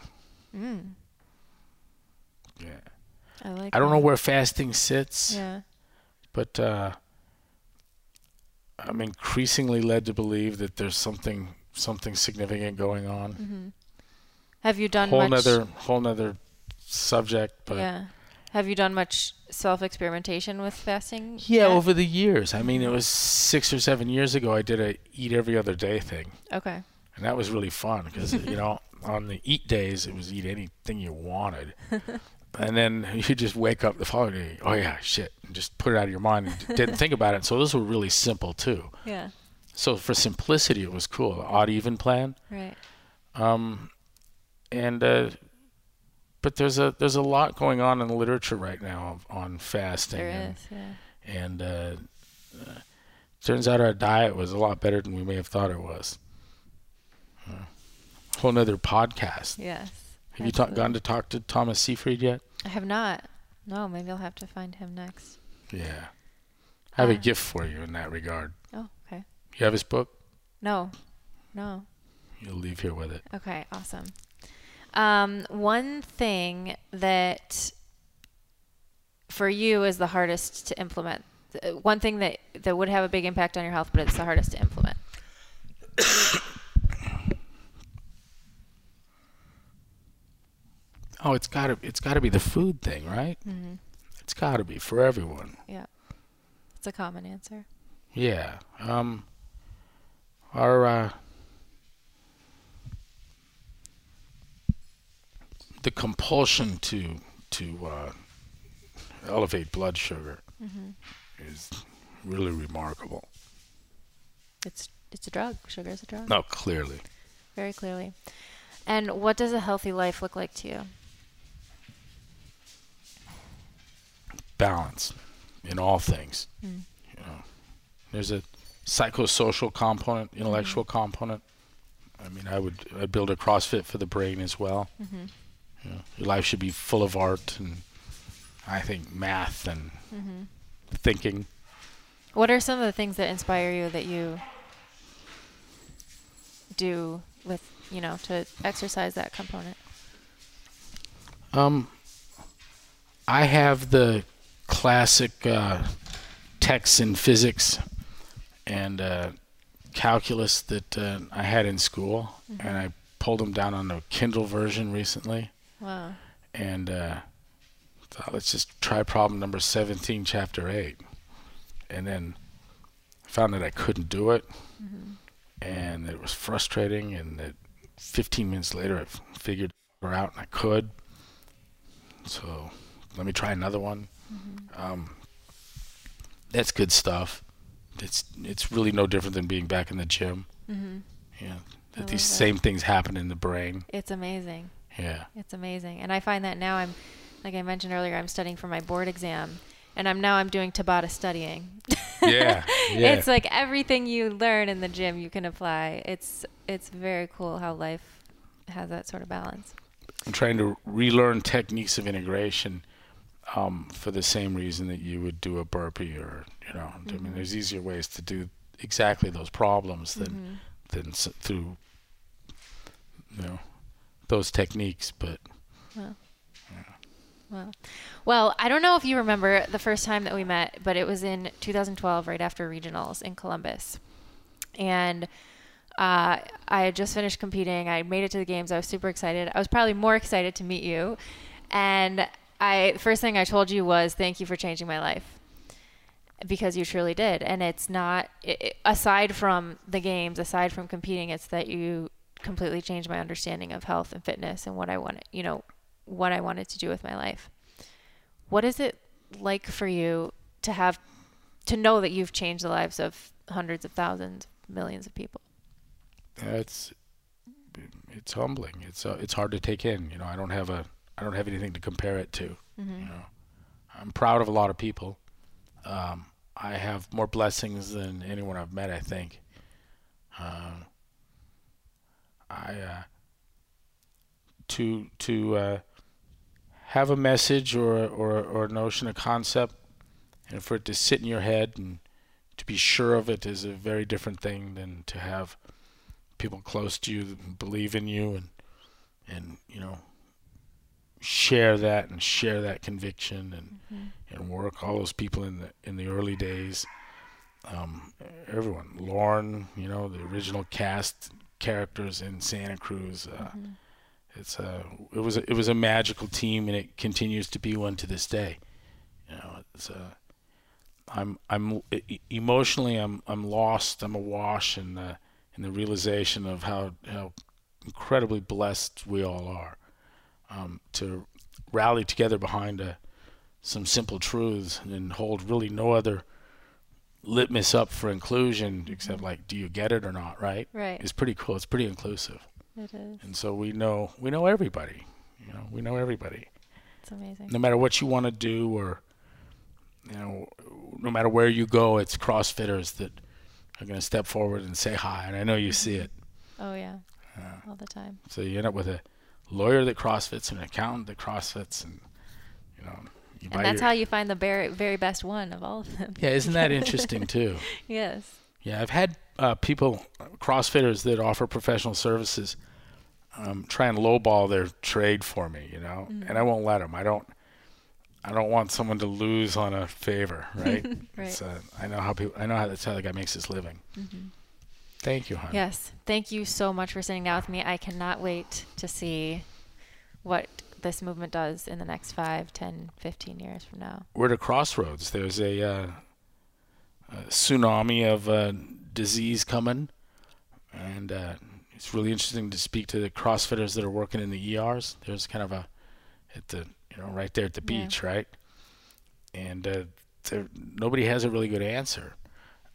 Mm, Yeah. I like. I don't know where fasting sits, Yeah. but uh, I'm increasingly led to believe that there's something something significant going on. hmm Have you done Whole much? nother whole nother subject, but yeah. Have you done much self experimentation with fasting? yeah, yet? over the years. I mean, it was six or seven years ago. I did a eat every other day thing, Okay. and that was really fun because you <laughs> know on the eat days it was eat anything you wanted. And then <laughs> you just wake up the following day, oh yeah, shit, and just put it out of your mind and didn't think about it. So those were really simple too. Yeah. So for simplicity, it was cool. The odd even plan. Right. Um, and uh, but there's a there's a lot going on in the literature right now on fasting. There and, is. Yeah. And uh, uh, turns out our diet was a lot better than we may have thought it was. Uh, whole nother podcast. Yes. Have you ta- gone to talk to Thomas Seyfried yet? I have not. No, maybe I'll have to find him next. Yeah. I have a Uh. gift for you in that regard. Oh, okay. You have his book? No. No. You'll leave here with it. Okay, awesome. Um, one thing that for you is the hardest to implement. uh, One thing that that would have a big impact on your health, but it's the hardest to implement. <coughs> Oh, it's got to it's got to be the food thing, right? Mm-hmm. It's got to be for everyone. Yeah, it's a common answer. Yeah. Um our uh the compulsion to to uh elevate blood sugar Mm-hmm. is really remarkable. It's it's a drug. Sugar is a drug. No, clearly. Very clearly. And what does a healthy life look like to you? balance in all things. Mm. You know, there's a psychosocial component, intellectual component. I mean, I would I'd build a CrossFit for the brain as well. Mm-hmm. You know, your life should be full of art and I think math and Mm-hmm. thinking. What are some of the things that inspire you that you do with you know to exercise that component? Um, I have the classic uh, texts in physics and uh, calculus that uh, I had in school, and I pulled them down on a Kindle version recently, Wow. and uh, thought let's just try problem number 17, chapter 8, and then found that I couldn't do it, and that it was frustrating, and that 15 minutes later I f- figured her out and I could. So let me try another one. Um, that's good stuff. It's it's really no different than being back in the gym. Mm-hmm. Yeah, I that these same things happen in the brain. It's amazing. Yeah, It's amazing. And I find that now I'm, like I mentioned earlier, I'm studying for my board exam, and I'm now I'm doing Tabata studying. yeah, <laughs> yeah. It's like everything you learn in the gym you can apply. It's it's very cool how life has that sort of balance. I'm trying to relearn techniques of integration um, for the same reason that you would do a burpee or you know. I mean, Mhm. there's easier ways to do exactly those problems than Mhm. than s- through you know those techniques. But Wow. Well, I don't know if you remember the first time that we met, but it was in 2012, right after regionals in Columbus. And uh, I had just finished competing. I made it to the games. I was super excited. I was probably more excited to meet you. And I first thing I told you was thank you for changing my life because you truly did. And it's not it- aside from the games, aside from competing, it's that you completely changed my understanding of health and fitness and what I wanted, you know, what I wanted to do with my life. What is it like for you to have to know that you've changed the lives of hundreds of thousands, millions of people? That's it's humbling. It's uh, it's hard to take in. You know, I don't have a I don't have anything to compare it to. Mm-hmm. You know, I'm proud of a lot of people. Um, I have more blessings than anyone I've met. I think. Um, I uh, to to uh, have a message or or or a notion, a concept, and for it to sit in your head and to be sure of it is a very different thing than to have people close to you believe in you and and you know share that and share that conviction and Mm-hmm. and work all those people in the in the early days um, everyone Lauren you know the original cast characters in Santa Cruz uh, Mhm. it's a it was a, it was a magical team and it continues to be one to this day you know it's a I'm I'm e- emotionally I'm I'm lost I'm awash in the in the realization of how how incredibly blessed we all are um, to rally together behind a, some simple truths and hold really no other litmus up for inclusion except like do you get it or not right Right. it's pretty cool it's pretty inclusive It is. and so we know we know everybody you know we know everybody It's amazing. no matter what you want to do or you know no matter where you go it's crossfitters that are going to step forward and say hi and i know you see it Oh yeah. uh, all the time. So you end up with a lawyer that CrossFits, an accountant that CrossFits, and you know. You and that's your... how you find the very, very best one of all of them. Yeah, isn't that <laughs> interesting too? yes. Yeah, I've had uh, people, CrossFitters that offer professional services, um, try and lowball their trade for me, you know, mm-hmm. and I won't let them. I don't. I don't want someone to lose on a favor, <laughs> right? right. Uh, I know how people. I know how that's how the guy makes his living. Mm-hmm. Thank you, hon. Yes, thank you so much for sitting down with me. I cannot wait to see what this movement does in the next 5, 10, 15 years from now. We're at a crossroads. There's a, uh, a tsunami of uh, disease coming, and uh, it's really interesting to speak to the CrossFitters that are working in the ERs. There's kind of a at the you know right there at the beach, yeah. right? And uh, nobody has a really good answer.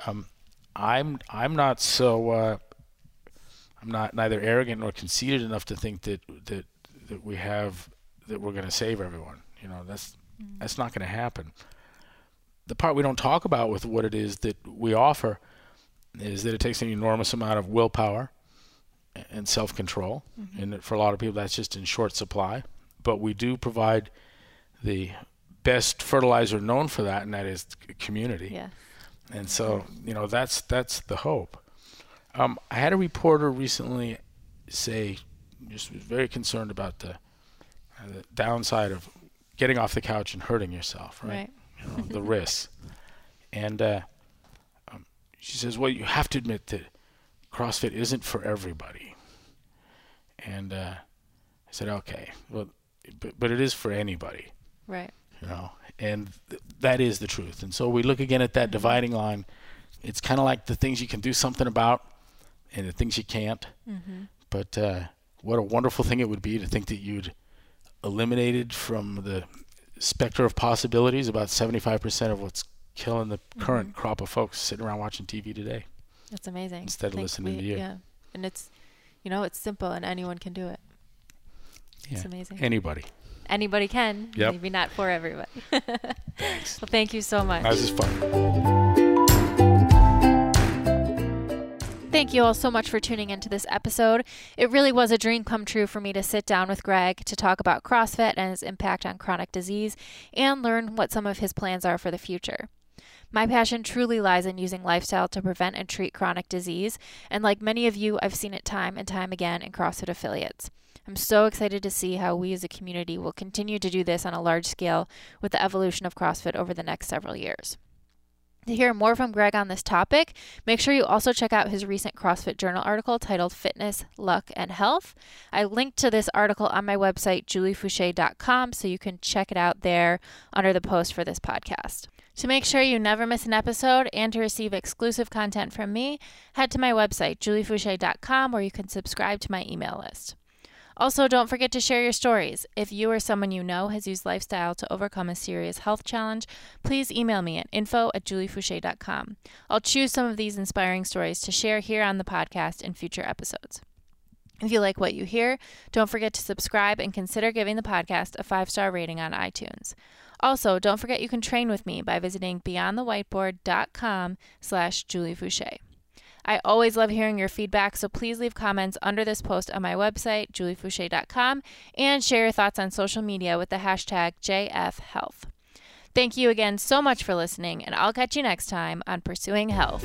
Um, I'm I'm not so uh, I'm not neither arrogant nor conceited enough to think that that that we have that we're going to save everyone. You know, that's mm. that's not going to happen. The part we don't talk about with what it is that we offer is that it takes an enormous amount of willpower and self control. Mm-hmm. And for a lot of people, that's just in short supply. But we do provide the best fertilizer known for that, and that is community. Yeah. And so, you know, that's that's the hope. Um, I had a reporter recently say, just was very concerned about the, uh, the downside of getting off the couch and hurting yourself, right? right. You know, the <laughs> risks. And uh, um, she says, well, you have to admit that CrossFit isn't for everybody. And uh, I said, okay, well, but, but it is for anybody. Right. You know, and th- that is the truth. And so we look again at that mm-hmm. dividing line. It's kind of like the things you can do something about and the things you can't. Mm-hmm. But uh, what a wonderful thing it would be to think that you'd eliminated from the specter of possibilities about 75% of what's killing the mm-hmm. current crop of folks sitting around watching TV today. That's amazing. Instead of listening we, to you. Yeah. And it's, you know, it's simple and anyone can do it. Yeah. It's amazing. Anybody. Anybody can. Yep. Maybe not for everybody. <laughs> Thanks. Well, thank you so much. That was just fun. Thank you all so much for tuning into this episode. It really was a dream come true for me to sit down with Greg to talk about CrossFit and its impact on chronic disease and learn what some of his plans are for the future. My passion truly lies in using lifestyle to prevent and treat chronic disease, and like many of you, I've seen it time and time again in CrossFit affiliates. I'm so excited to see how we as a community will continue to do this on a large scale with the evolution of CrossFit over the next several years. To hear more from Greg on this topic, make sure you also check out his recent CrossFit Journal article titled Fitness, Luck, and Health. I linked to this article on my website, juliefoucher.com, so you can check it out there under the post for this podcast. To make sure you never miss an episode and to receive exclusive content from me, head to my website, juliefoucher.com, where you can subscribe to my email list. Also, don't forget to share your stories. If you or someone you know has used lifestyle to overcome a serious health challenge, please email me at info at juliefoucher.com. I'll choose some of these inspiring stories to share here on the podcast in future episodes. If you like what you hear, don't forget to subscribe and consider giving the podcast a five star rating on iTunes. Also, don't forget you can train with me by visiting beyondthewhiteboard.com slash Julie Foucher. I always love hearing your feedback, so please leave comments under this post on my website, juliefoucher.com, and share your thoughts on social media with the hashtag JFHealth. Thank you again so much for listening, and I'll catch you next time on Pursuing Health.